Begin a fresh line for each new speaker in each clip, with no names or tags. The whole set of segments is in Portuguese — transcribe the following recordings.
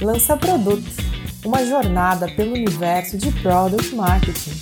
Lança Produto, uma jornada pelo universo de Product Marketing.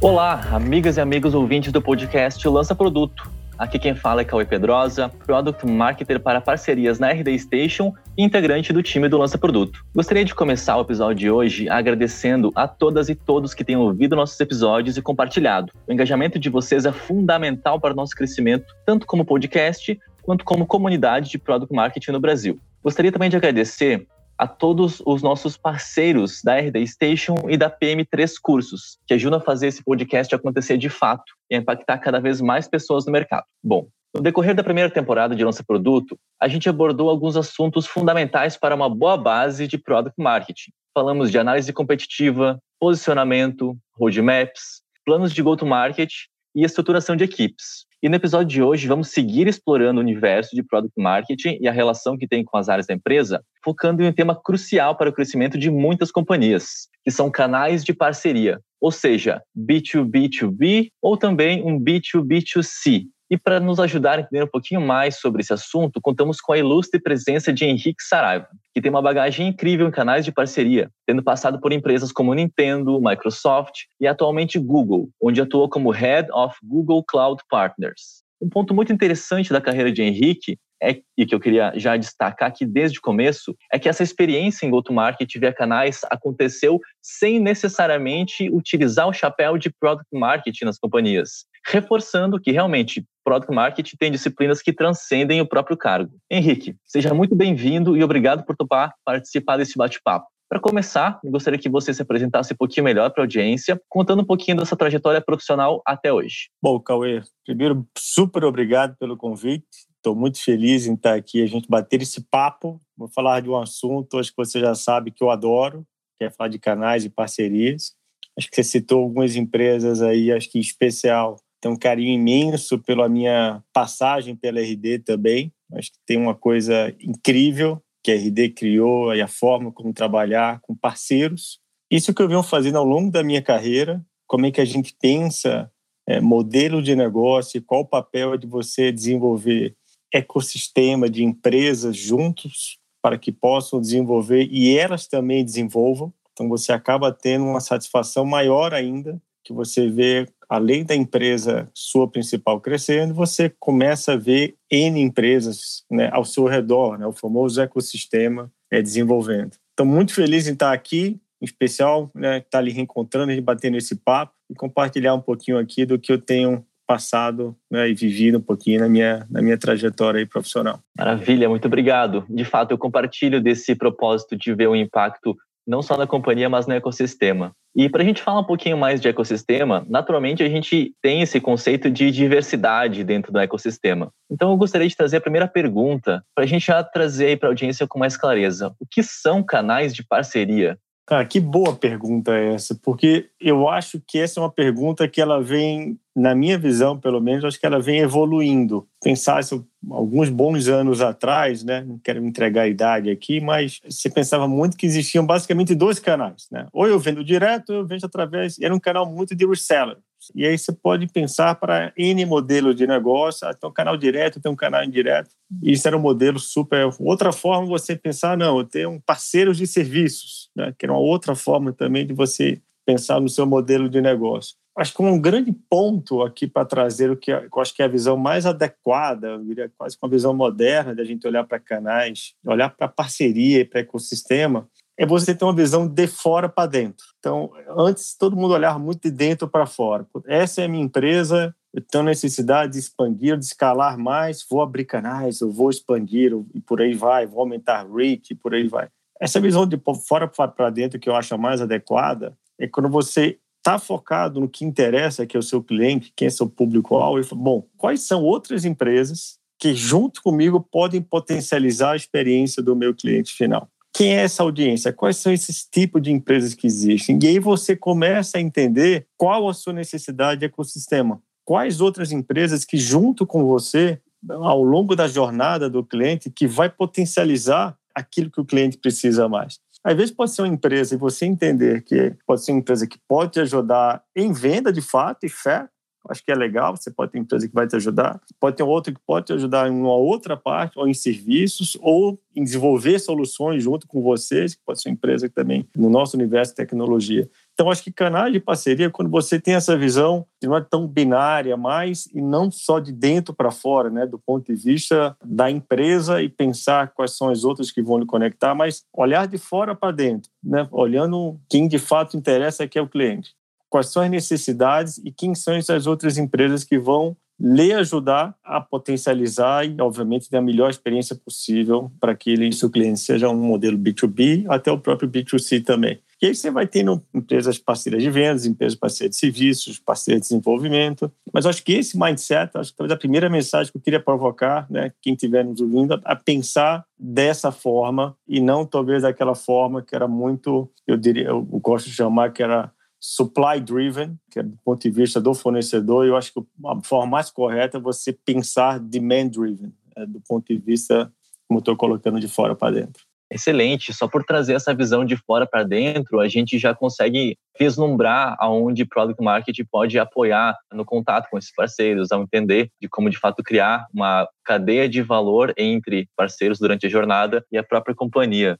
Olá, amigas e amigos ouvintes do podcast Lança Produto. Aqui quem fala é Cauê Pedrosa, Product Marketer para parcerias na RD Station e integrante do time do Lança Produto. Gostaria de começar o episódio de hoje agradecendo a todas e todos que têm ouvido nossos episódios e compartilhado. O engajamento de vocês é fundamental para o nosso crescimento, tanto como podcast quanto como comunidade de Product Marketing no Brasil. Gostaria também de agradecer a todos os nossos parceiros da RD Station e da PM3 Cursos, que ajudam a fazer esse podcast acontecer de fato e impactar cada vez mais pessoas no mercado. Bom, no decorrer da primeira temporada de Lança Produto, a gente abordou alguns assuntos fundamentais para uma boa base de Product Marketing. Falamos de análise competitiva, posicionamento, roadmaps, planos de go-to-market e estruturação de equipes. E no episódio de hoje, vamos seguir explorando o universo de Product Marketing e a relação que tem com as áreas da empresa, focando em um tema crucial para o crescimento de muitas companhias, que são canais de parceria, ou seja, B2B2B ou também um B2B2C, e para nos ajudar a entender um pouquinho mais sobre esse assunto, contamos com a ilustre presença de Henrique Saraiva, que tem uma bagagem incrível em canais de parceria, tendo passado por empresas como Nintendo, Microsoft e atualmente Google, onde atua como Head of Google Cloud Partners. Um ponto muito interessante da carreira de Henrique é, e que eu queria já destacar aqui desde o começo, é que essa experiência em go-to-market via canais aconteceu sem necessariamente utilizar o chapéu de product marketing nas companhias, reforçando que realmente product marketing tem disciplinas que transcendem o próprio cargo. Henrique, seja muito bem-vindo e obrigado por topar participar desse bate-papo. Para começar, gostaria que você se apresentasse um pouquinho melhor para a audiência, contando um pouquinho dessa trajetória profissional até hoje.
Bom, Cauê, primeiro, super obrigado pelo convite. Estou muito feliz em estar aqui, a gente bater esse papo. Vou falar de um assunto, acho que você já sabe que eu adoro, que é falar de canais e parcerias. Acho que você citou algumas empresas aí, acho que em especial tem um carinho imenso pela minha passagem pela RD também. Acho que tem uma coisa incrível que a RD criou e a forma como trabalhar com parceiros. Isso que eu venho fazendo ao longo da minha carreira, como é que a gente pensa é, modelo de negócio, qual o papel de você desenvolver ecossistema de empresas juntos para que possam desenvolver e elas também desenvolvam. Então você acaba tendo uma satisfação maior ainda que você vê além da empresa sua principal crescendo, você começa a ver N empresas né, ao seu redor, né, o famoso ecossistema é, desenvolvendo. Estou muito feliz em estar aqui, em especial, né, estar ali reencontrando, gente batendo esse papo e compartilhar um pouquinho aqui do que eu tenho passado né, e vivido um pouquinho na minha, na minha trajetória profissional.
Maravilha, muito obrigado. De fato, eu compartilho desse propósito de ver o impacto não só na companhia, mas no ecossistema. E para a gente falar um pouquinho mais de ecossistema, naturalmente a gente tem esse conceito de diversidade dentro do ecossistema. Então eu gostaria de trazer a primeira pergunta para a gente já trazer para a audiência com mais clareza. O que são canais de parceria?
Cara, que boa pergunta essa, porque eu acho que essa é uma pergunta que ela vem, na minha visão, pelo menos, acho que ela vem evoluindo. Pensar alguns bons anos atrás, né? Não quero entregar a idade aqui, mas você pensava muito que existiam basicamente dois canais, né? Ou eu vendo direto, ou eu vendo através. Era um canal muito de reseller. E aí você pode pensar para N modelos de negócio, ah, tem um canal direto, tem um canal indireto. Isso era um modelo super. Outra forma você pensar, não, eu tenho um parceiro de serviços, né? que era uma outra forma também de você pensar no seu modelo de negócio. Acho que um grande ponto aqui para trazer o que eu acho que é a visão mais adequada, eu diria quase com a visão moderna da gente olhar para canais, olhar para parceria e para ecossistema, é você ter uma visão de fora para dentro. Então, antes todo mundo olhava muito de dentro para fora. Essa é a minha empresa, eu tenho necessidade de expandir, de escalar mais, vou abrir canais, eu vou expandir e por aí vai, vou aumentar reach e por aí vai. Essa visão de fora para dentro que eu acho a mais adequada é quando você está focado no que interessa, que é o seu cliente, quem é seu público-alvo, e fala, bom, quais são outras empresas que junto comigo podem potencializar a experiência do meu cliente final? Quem é essa audiência? Quais são esses tipos de empresas que existem? E aí você começa a entender qual a sua necessidade de ecossistema. Quais outras empresas que, junto com você, ao longo da jornada do cliente, que vai potencializar aquilo que o cliente precisa mais. Às vezes pode ser uma empresa e você entender que pode ser uma empresa que pode te ajudar em venda de fato e fé, acho que é legal. Você pode ter empresa que vai te ajudar, pode ter outra que pode te ajudar em uma outra parte, ou em serviços, ou em desenvolver soluções junto com vocês, que pode ser uma empresa que também no nosso universo de tecnologia. Então, acho que canais de parceria, quando você tem essa visão não é tão binária mais, e não só de dentro para fora, né, do ponto de vista da empresa e pensar quais são as outras que vão lhe conectar, mas olhar de fora para dentro, né, olhando quem de fato interessa, que é o cliente. Quais são as necessidades e quem são essas outras empresas que vão lhe ajudar a potencializar e, obviamente, ter a melhor experiência possível para que ele, seu cliente seja um modelo B2B, até o próprio B2C também. E aí você vai tendo empresas parceiras de vendas, empresas parceiras de serviços, parceiras de desenvolvimento. Mas acho que esse mindset, acho que talvez a primeira mensagem que eu queria provocar, né, quem estiver nos ouvindo, a pensar dessa forma e não talvez daquela forma que era muito, eu diria, eu gosto de chamar que era supply driven, que é do ponto de vista do fornecedor. Eu acho que a forma mais correta é você pensar demand driven, é, do ponto de vista como estou colocando de fora para dentro.
Excelente. Só por trazer essa visão de fora para dentro, a gente já consegue vislumbrar aonde Product Marketing pode apoiar no contato com esses parceiros, ao entender de como de fato criar uma cadeia de valor entre parceiros durante a jornada e a própria companhia.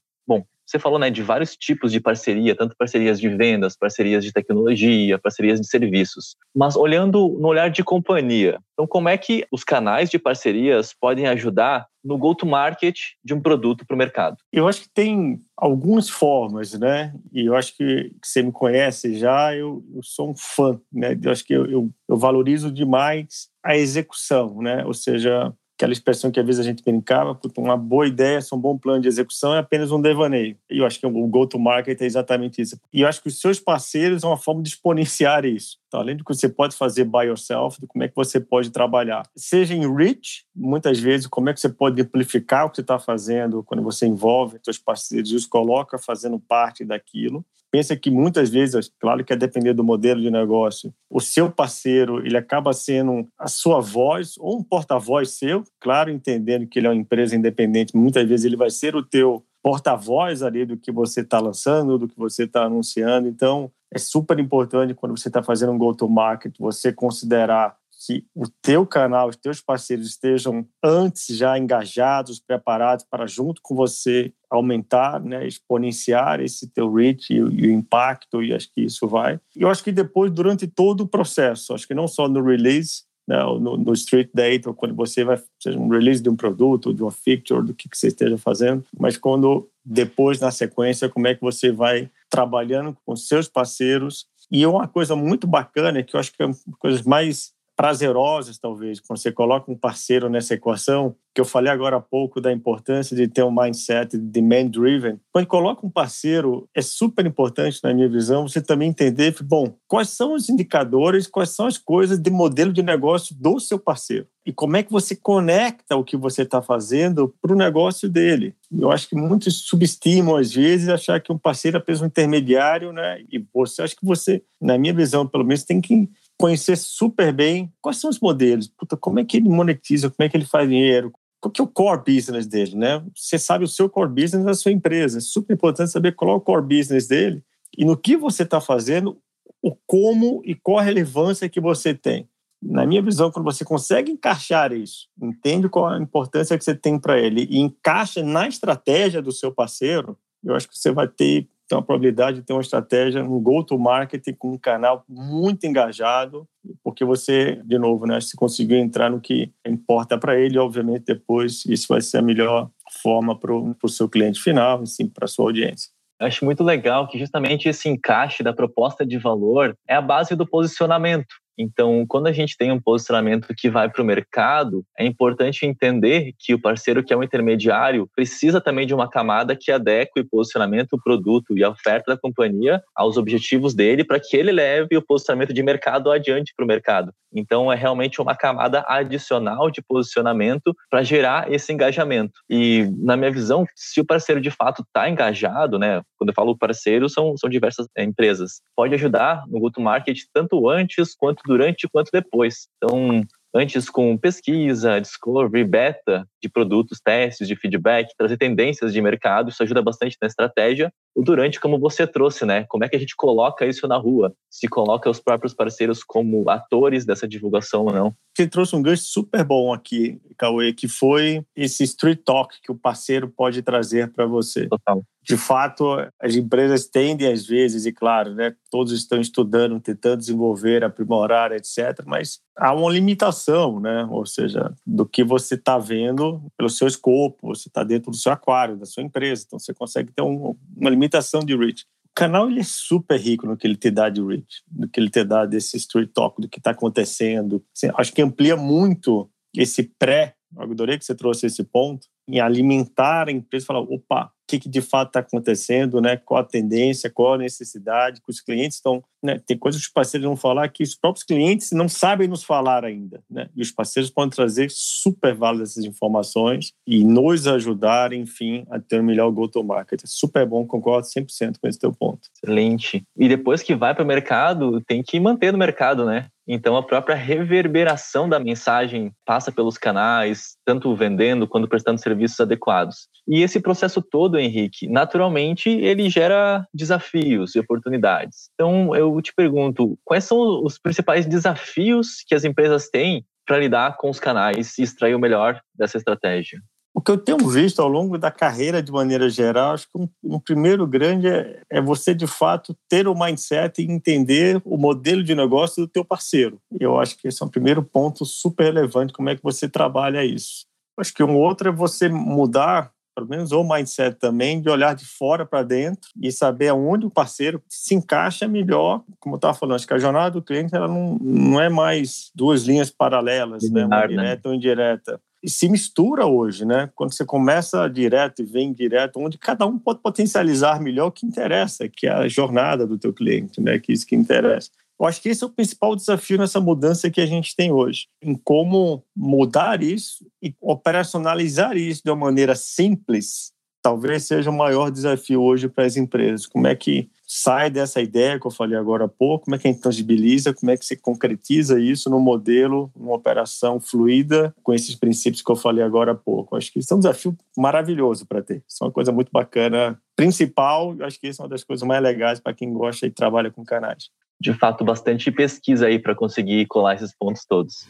Você falou né, de vários tipos de parceria, tanto parcerias de vendas, parcerias de tecnologia, parcerias de serviços. Mas olhando no olhar de companhia, então como é que os canais de parcerias podem ajudar no go-to-market de um produto para o mercado?
Eu acho que tem algumas formas, né? E eu acho que, que você me conhece já, eu, eu, sou um fã, né? Eu acho que eu, eu, eu valorizo demais a execução, né? Ou seja, aquela expressão que às vezes a gente brincava, uma boa ideia, um bom plano de execução é apenas um devaneio. E eu acho que o go-to-market é exatamente isso. E eu acho que os seus parceiros são uma forma de exponenciar isso. Então, além do que você pode fazer by yourself, de como é que você pode trabalhar. Seja em reach, muitas vezes, como é que você pode amplificar o que você está fazendo quando você envolve seus parceiros e os coloca fazendo parte daquilo. Pensa que muitas vezes, claro que é depender do modelo de negócio, o seu parceiro ele acaba sendo a sua voz ou um porta-voz seu, claro, entendendo que ele é uma empresa independente, muitas vezes ele vai ser o teu porta-voz ali do que você está lançando, do que você está anunciando. Então, é super importante quando você está fazendo um go-to-market, você considerar que o teu canal, os teus parceiros estejam antes já engajados, preparados para junto com você aumentar, né, exponenciar esse teu reach e, e, o impacto e acho que isso vai. E eu acho que depois durante todo o processo, acho que não só no release, né, no, no street date ou quando você vai seja um release de um produto, de uma feature, do que, que você esteja fazendo, mas quando depois na sequência como é que você vai trabalhando com seus parceiros e uma coisa muito bacana que eu acho que é uma das coisas mais prazerosas, talvez, quando você coloca um parceiro nessa equação, que eu falei agora há pouco da importância de ter um mindset demand-driven. Quando coloca um parceiro, é super importante, na minha visão, você também entender, bom, quais são os indicadores, quais são as coisas de modelo de negócio do seu parceiro e como é que você conecta o que você está fazendo para o negócio dele. Eu acho que muitos subestimam, às vezes, achar que um parceiro é apenas um intermediário, né? E você, acho que você, na minha visão, pelo menos, tem que conhecer super bem quais são os modelos, Puta, como é que ele monetiza, como é que ele faz dinheiro, qual que é o core business dele, né? Você sabe o seu core business da sua empresa. É super importante saber qual é o core business dele e no que você está fazendo, o como e qual a relevância que você tem. Na minha visão, quando você consegue encaixar isso, entende qual a importância que você tem para ele e encaixa na estratégia do seu parceiro, eu acho que você vai ter tem uma probabilidade de ter uma estratégia, um go-to-market com um canal muito engajado, porque você, de novo, né, se conseguiu entrar no que importa para ele, obviamente depois isso vai ser a melhor forma para o seu cliente final, assim, para a sua audiência.
Eu acho muito legal que justamente esse encaixe da proposta de valor é a base do posicionamento. Então, quando a gente tem um posicionamento que vai para o mercado, é importante entender que o parceiro que é um intermediário precisa também de uma camada que adeque o posicionamento, o produto e a oferta da companhia aos objetivos dele para que ele leve o posicionamento de mercado adiante para o mercado. Então, é realmente uma camada adicional de posicionamento para gerar esse engajamento. E, na minha visão, se o parceiro de fato está engajado, né? Quando eu falo parceiro, são, são diversas é, empresas. Pode ajudar no go-to-market tanto antes quanto durante quanto depois. Então, antes com pesquisa, discovery, beta de produtos, testes, de feedback, trazer tendências de mercado, isso ajuda bastante na estratégia. O durante, como você trouxe, né? Como é que a gente coloca isso na rua? Se coloca os próprios parceiros como atores dessa divulgação ou não?
Você trouxe um gancho super bom aqui, Cauê, que foi esse street talk que o parceiro pode trazer para você.
Total
de fato, as empresas tendem às vezes, e claro, né, todos estão estudando, tentando desenvolver, aprimorar, etc., mas há uma limitação, né? ou seja, do que você está vendo pelo seu escopo, você está dentro do seu aquário, da sua empresa, então você consegue ter um, uma limitação de reach. O canal ele é super rico no que ele te dá de reach, no que ele te dá desse street talk, do que está acontecendo. Assim, acho que amplia muito esse pré, eu adorei que você trouxe esse ponto, em alimentar a empresa, falar, opa, que, que de fato está acontecendo, né? qual a tendência, qual a necessidade, que os clientes estão. Né? Tem coisas que os parceiros vão falar que os próprios clientes não sabem nos falar ainda. Né? E os parceiros podem trazer super válidas essas informações e nos ajudar, enfim, a ter um melhor go-to-market. É super bom, concordo 100% com esse teu ponto.
Excelente. E depois que vai para o mercado, tem que manter no mercado, né? Então, a própria reverberação da mensagem passa pelos canais, tanto vendendo quanto prestando serviços adequados. E esse processo todo, Henrique, naturalmente, ele gera desafios e oportunidades. Então, eu te pergunto, quais são os principais desafios que as empresas têm para lidar com os canais e extrair o melhor dessa estratégia?
O que eu tenho visto ao longo da carreira, de maneira geral, acho que um, um, primeiro grande é, é, você, de fato, ter o mindset e entender o modelo de negócio do teu parceiro. Eu acho que esse é um primeiro ponto super relevante, como é que você trabalha isso. Acho que um outro é você mudar, pelo menos o mindset também, de olhar de fora para dentro e saber aonde o parceiro se encaixa melhor. Como eu estava falando, acho que a jornada do cliente ela não, não é mais duas linhas paralelas, né? uma né? direta ou indireta e se mistura hoje, né? Quando você começa direto e vem direto, onde cada um pode potencializar melhor o que interessa, que é a jornada do teu cliente, né? Que é isso que interessa. Eu acho que esse é o principal desafio nessa mudança que a gente tem hoje, em como mudar isso e operacionalizar isso de uma maneira simples, talvez seja o maior desafio hoje para as empresas. Como é que sai dessa ideia que eu falei agora há pouco, como é que a gente tangibiliza, como é que se concretiza isso no modelo, numa operação fluida com esses princípios que eu falei agora há pouco. Acho que isso é um desafio maravilhoso para ter. Isso é uma coisa muito bacana. Principal, acho que isso é uma das coisas mais legais para quem gosta e trabalha com canais.
De fato, bastante pesquisa aí para conseguir colar esses pontos todos.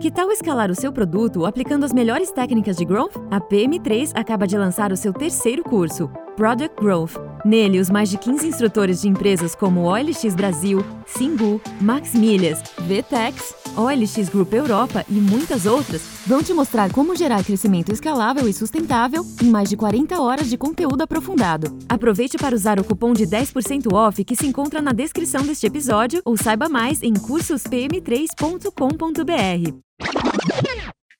Que tal escalar o seu produto aplicando as melhores técnicas de growth? A PM3 acaba de lançar o seu terceiro curso, Product Growth. Nele, os mais de 15 instrutores de empresas como OLX Brasil, Singu, Max Milhas, VTEX, OLX Group Europa e muitas outras vão te mostrar como gerar crescimento escalável e sustentável em mais de 40 horas de conteúdo aprofundado. Aproveite para usar o cupom de 10% off que se encontra na descrição deste episódio ou saiba mais em cursospm3.com.br.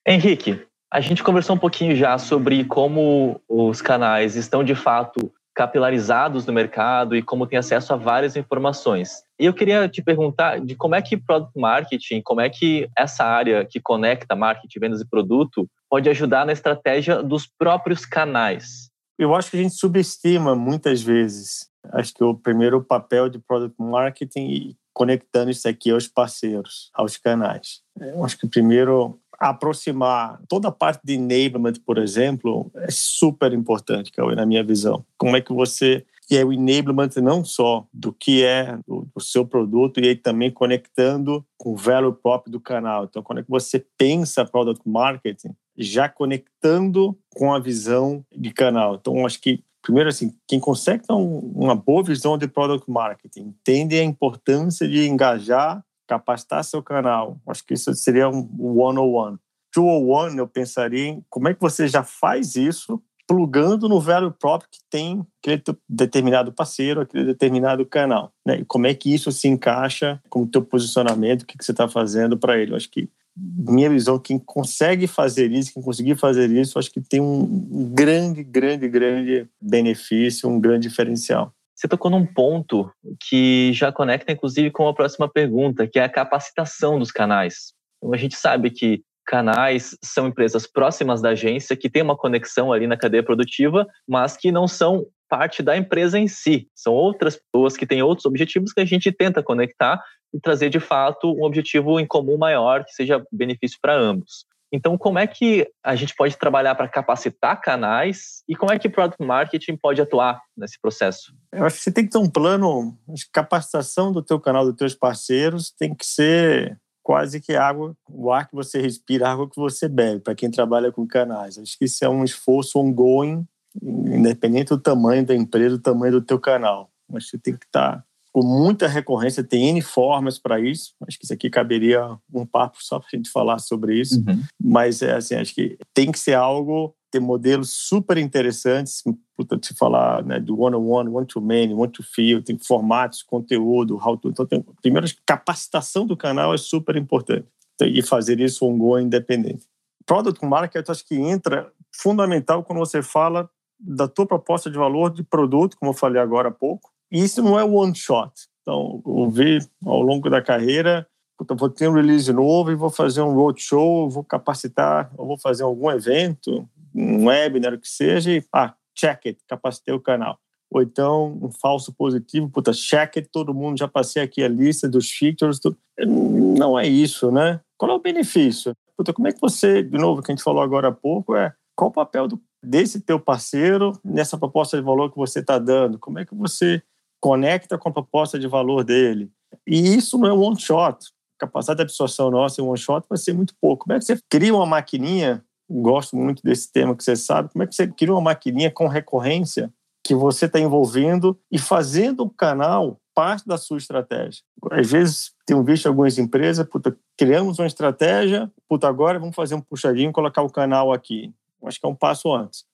Henrique, a gente conversou um pouquinho já sobre como os canais estão de fato capilarizados no mercado e como tem acesso a várias informações. E eu queria te perguntar de como é que product marketing, como é que essa área que conecta marketing, vendas e produto pode ajudar na estratégia dos próprios canais.
Eu acho que a gente subestima muitas vezes. Acho que o primeiro papel de product marketing e conectando isso aqui aos parceiros, aos canais. Eu acho que primeiro aproximar toda a parte de enablement, por exemplo, é super importante, Cauê, na minha visão. Como é que você e é o enablement não só do que é o, seu produto e aí também conectando com o value próprio do canal. Então, quando é que você pensa product marketing, já conectando com a visão de canal. Então, acho que primeiro assim, quem consegue ter um, uma boa visão de product marketing, entende a importância de engajar capacitar seu canal. Acho que isso seria um one-on-one. Two-on-one, eu pensaria em como é que você já faz isso plugando no velho próprio que tem aquele determinado parceiro, aquele determinado canal. Né? E como é que isso se encaixa com o teu posicionamento, o que, que você está fazendo para ele. Eu acho que, minha visão, quem consegue fazer isso, quem conseguir fazer isso, acho que tem um grande, grande, grande benefício, um grande diferencial.
Você tocou num ponto que já conecta, inclusive, com a próxima pergunta, que é a capacitação dos canais. Então, a gente sabe que canais são empresas próximas da agência, que têm uma conexão ali na cadeia produtiva, mas que não são parte da empresa em si. São outras pessoas que têm outros objetivos que a gente tenta conectar e trazer de fato um objetivo em comum maior que seja benefício para ambos. Então, como é que a gente pode trabalhar para capacitar canais e como é que o Product Marketing pode atuar nesse processo?
Eu acho que você tem que ter um plano de capacitação do teu canal, dos teus parceiros, tem que ser quase que água, o ar que você respira, a água que você bebe, para quem trabalha com canais. Acho que isso é um esforço ongoing, independente do tamanho da empresa, do tamanho do teu canal. Acho que tem que estar tá com muita recorrência, tem N formas para isso. Acho que isso aqui caberia um papo só para a gente falar sobre isso. Uhum. Mas é assim, acho que tem que ser algo, ter modelos super interessantes, puta, te falar né, do one-on-one, one-to-many, one-to-feel, tem formatos, conteúdo, how to... Então, tem, primeiro, capacitação do canal é super importante. E fazer isso um gol independente. Product Market, acho que entra fundamental quando você fala da tua proposta de valor de produto, como eu falei agora há pouco, isso não é one shot. Então, eu vi ao longo da carreira, puta, vou ter um release novo e vou fazer um roadshow, vou capacitar, ou vou fazer algum evento, um webinar, o que seja, e ah, check it, capacitei o canal. Ou então, um falso positivo, puta, check it, todo mundo, já passei aqui a lista dos features. Tudo. Não é isso, né? Qual é o benefício? Puta, como é que você, de novo, que a gente falou agora há pouco, é qual o papel do, desse teu parceiro nessa proposta de valor que você está dando? Como é que você conecta com a proposta de valor dele. E isso não é one shot. A capacidade de absorção nossa em one shot vai ser muito pouco. Como é que você cria uma maquininha? Gosto muito desse tema que você sabe. Como é que você cria uma maquininha com recorrência que você está envolvendo e fazendo o canal parte da sua estratégia? Às vezes, tenho visto algumas empresas, puta, criamos uma estratégia, puta, agora vamos fazer um puxadinho e colocar o canal aqui. Acho que é um passo antes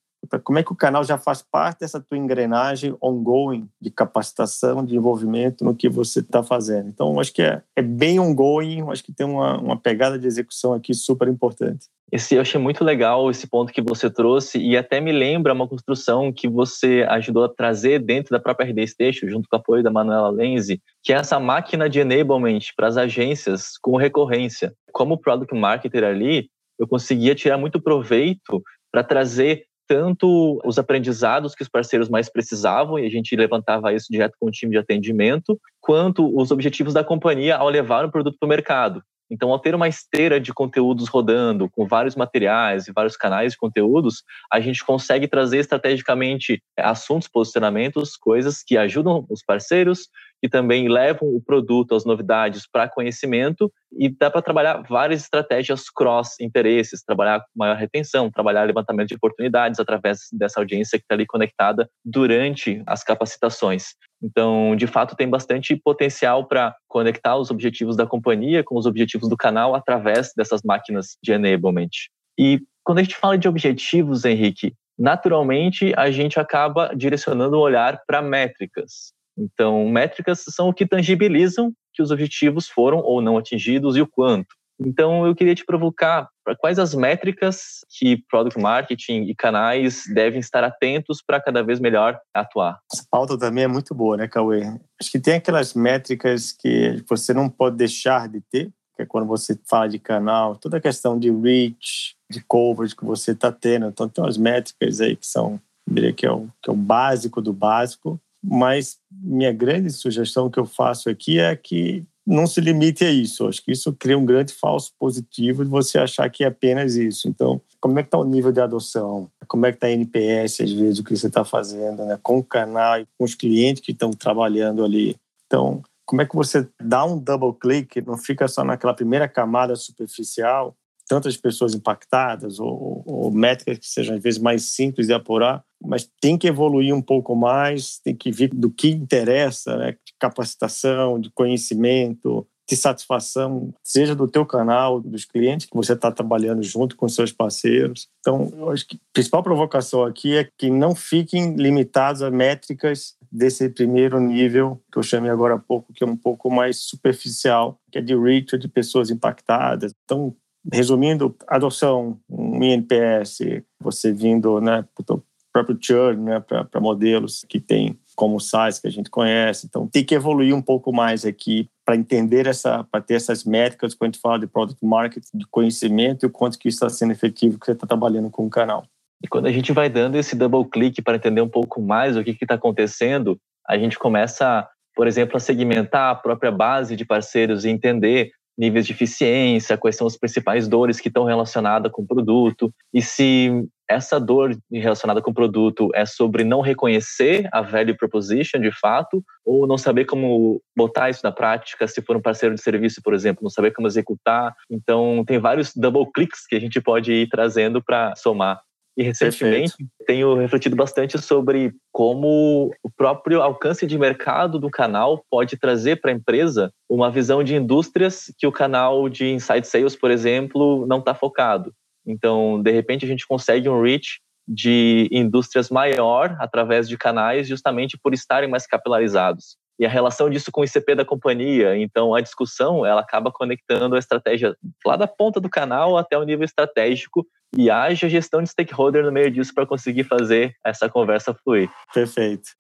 como é que o canal já faz parte dessa tua engrenagem ongoing de capacitação, de envolvimento no que você está fazendo. Então, acho que é, é bem ongoing, acho que tem uma, uma pegada de execução aqui super importante.
Esse, eu achei muito legal esse ponto que você trouxe e até me lembra uma construção que você ajudou a trazer dentro da própria RD Station, junto com o apoio da Manuela Lenzi, que é essa máquina de enablement para as agências com recorrência. Como Product Marketer ali, eu conseguia tirar muito proveito para trazer tanto os aprendizados que os parceiros mais precisavam, e a gente levantava isso direto com o time de atendimento, quanto os objetivos da companhia ao levar o produto para o mercado. Então, ao ter uma esteira de conteúdos rodando, com vários materiais e vários canais de conteúdos, a gente consegue trazer estrategicamente assuntos, posicionamentos, coisas que ajudam os parceiros, que também levam o produto, as novidades para conhecimento e dá para trabalhar várias estratégias cross-interesses, trabalhar maior retenção, trabalhar levantamento de oportunidades através dessa audiência que está ali conectada durante as capacitações. Então, de fato, tem bastante potencial para conectar os objetivos da companhia com os objetivos do canal através dessas máquinas de enablement. E quando a gente fala de objetivos, Henrique, naturalmente a gente acaba direcionando o olhar para métricas. Então, métricas são o que tangibilizam que os objetivos foram ou não atingidos e o quanto. Então, eu queria te provocar para quais as métricas que product marketing e canais devem estar atentos para cada vez melhor atuar.
Essa pauta também é muito boa, né, Cauê? Acho que tem aquelas métricas que você não pode deixar de ter, que é quando você fala de canal, toda a questão de reach, de coverage que você está tendo. Então, tem umas métricas aí que são, diria que é o, que é o básico do básico, mas minha grande sugestão que eu faço aqui é que não se limite a isso. Acho que isso cria um grande falso positivo de você achar que é apenas isso. Então, como é que está o nível de adoção? Como é que está a NPS, às vezes, o que você está fazendo né? com o canal e com os clientes que estão trabalhando ali. Então, como é que você dá um double click, não fica só naquela primeira camada superficial, tantas pessoas impactadas ou, ou, métricas que sejam às vezes mais simples de apurar, mas tem que evoluir um pouco mais, tem que vir do que interessa, né? de capacitação, de conhecimento, de satisfação, seja do teu canal, dos clientes que você está trabalhando junto com seus parceiros. Então, eu acho que a principal provocação aqui é que não fiquem limitados a métricas desse primeiro nível, que eu chamei agora há pouco, que é um pouco mais superficial, que é de reach, de pessoas impactadas. Então, Resumindo, adoção, um INPS, você vindo né, para o próprio churn, né, para modelos que tem como SaaS que a gente conhece. Então, tem que evoluir um pouco mais aqui para entender essa, para ter essas métricas quando a gente fala de product marketing, de conhecimento e o quanto que isso está sendo efetivo que você está trabalhando com o canal.
E quando a gente vai dando esse double click para entender um pouco mais o que está acontecendo, a gente começa, por exemplo, a segmentar a própria base de parceiros e entender níveis de eficiência, quais são as principais dores que estão relacionadas com o produto, e se essa dor relacionada com o produto é sobre não reconhecer a value proposition de fato, ou não saber como botar isso na prática, se for um parceiro de serviço, por exemplo, não saber como executar. Então, tem vários double clicks que a gente pode ir trazendo para somar. E recentemente Perfeito. tenho refletido bastante sobre como o próprio alcance de mercado do canal pode trazer para a empresa uma visão de indústrias que o canal de inside sales, por exemplo, não está focado. Então, de repente, a gente consegue um reach de indústrias maior através de canais, justamente por estarem mais capilarizados. E a relação disso com o ICP da companhia, então a discussão ela acaba conectando a estratégia lá da ponta do canal até o nível estratégico e haja gestão de stakeholder no meio disso para conseguir fazer essa conversa fluir.
Perfeito.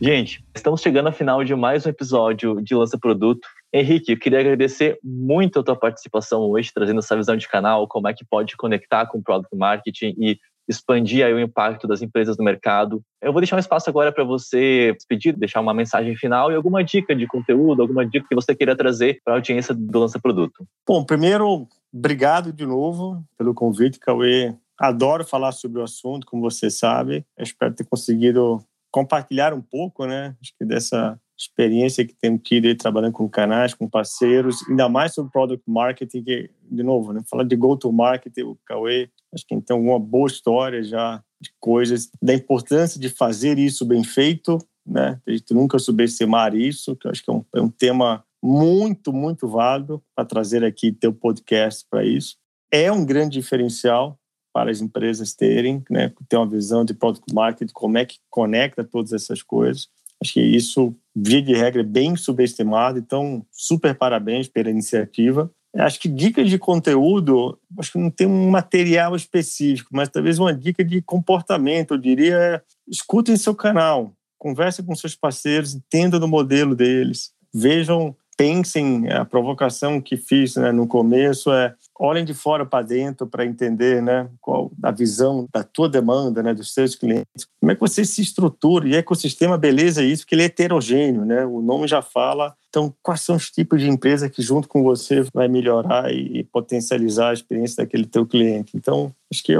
Gente, estamos chegando ao final de mais um episódio de Lança Produto. Henrique, eu queria agradecer muito a tua participação hoje, trazendo essa visão de canal, como é que pode conectar com o Product Marketing e expandir aí o impacto das empresas no mercado. Eu vou deixar um espaço agora para você despedir, deixar uma mensagem final e alguma dica de conteúdo, alguma dica que você queira trazer para a audiência do Lança Produto.
Bom, primeiro, obrigado de novo pelo convite, Cauê. Adoro falar sobre o assunto, como você sabe. Espero ter conseguido compartilhar um pouco, né? Acho que dessa experiência que temos tido aí trabalhando com canais, com parceiros, ainda mais sobre product marketing, que, de novo, né? Falar de go-to-market, o Cauê Acho que tem uma boa história já de coisas, da importância de fazer isso bem feito, né? A gente nunca subestimar isso, que eu acho que é um, é um tema muito, muito válido para trazer aqui teu podcast para isso. É um grande diferencial para as empresas terem, né? Ter uma visão de product marketing, como é que conecta todas essas coisas. Acho que isso, via de regra, é bem subestimado. Então, super parabéns pela iniciativa. Acho que dicas de conteúdo, acho que não tem um material específico, mas talvez uma dica de comportamento, eu diria, é, escutem seu canal, conversem com seus parceiros, entendam do modelo deles, vejam, pensem, a provocação que fiz né, no começo é olhem de fora para dentro para entender né, qual a visão da tua demanda, né, dos seus clientes. Como é que você se estrutura? E ecossistema, beleza, isso, porque ele é heterogêneo, né? O nome já fala. Então, quais são os tipos de empresa que junto com você vai melhorar e potencializar a experiência daquele teu cliente? Então, acho que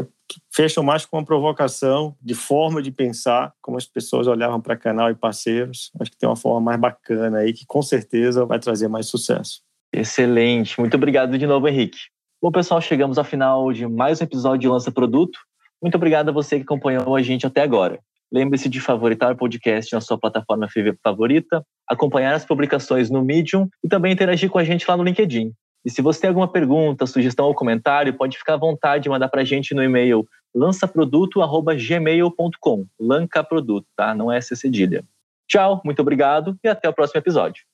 fecham mais com uma provocação de forma de pensar como as pessoas olhavam para canal e parceiros. Acho que tem uma forma mais bacana aí que com certeza vai trazer mais sucesso.
Excelente. Muito obrigado de novo, Henrique. Bom, pessoal, chegamos ao final de mais um episódio de Lança Produto. Muito obrigado a você que acompanhou a gente até agora. Lembre-se de favoritar o podcast na sua plataforma favorita, acompanhar as publicações no Medium e também interagir com a gente lá no LinkedIn. E se você tem alguma pergunta, sugestão ou comentário, pode ficar à vontade de mandar para a gente no e-mail lançaproduto.gmail.com. Lancaproduto, tá? Não é essa cedilha. Tchau, muito obrigado e até o próximo episódio.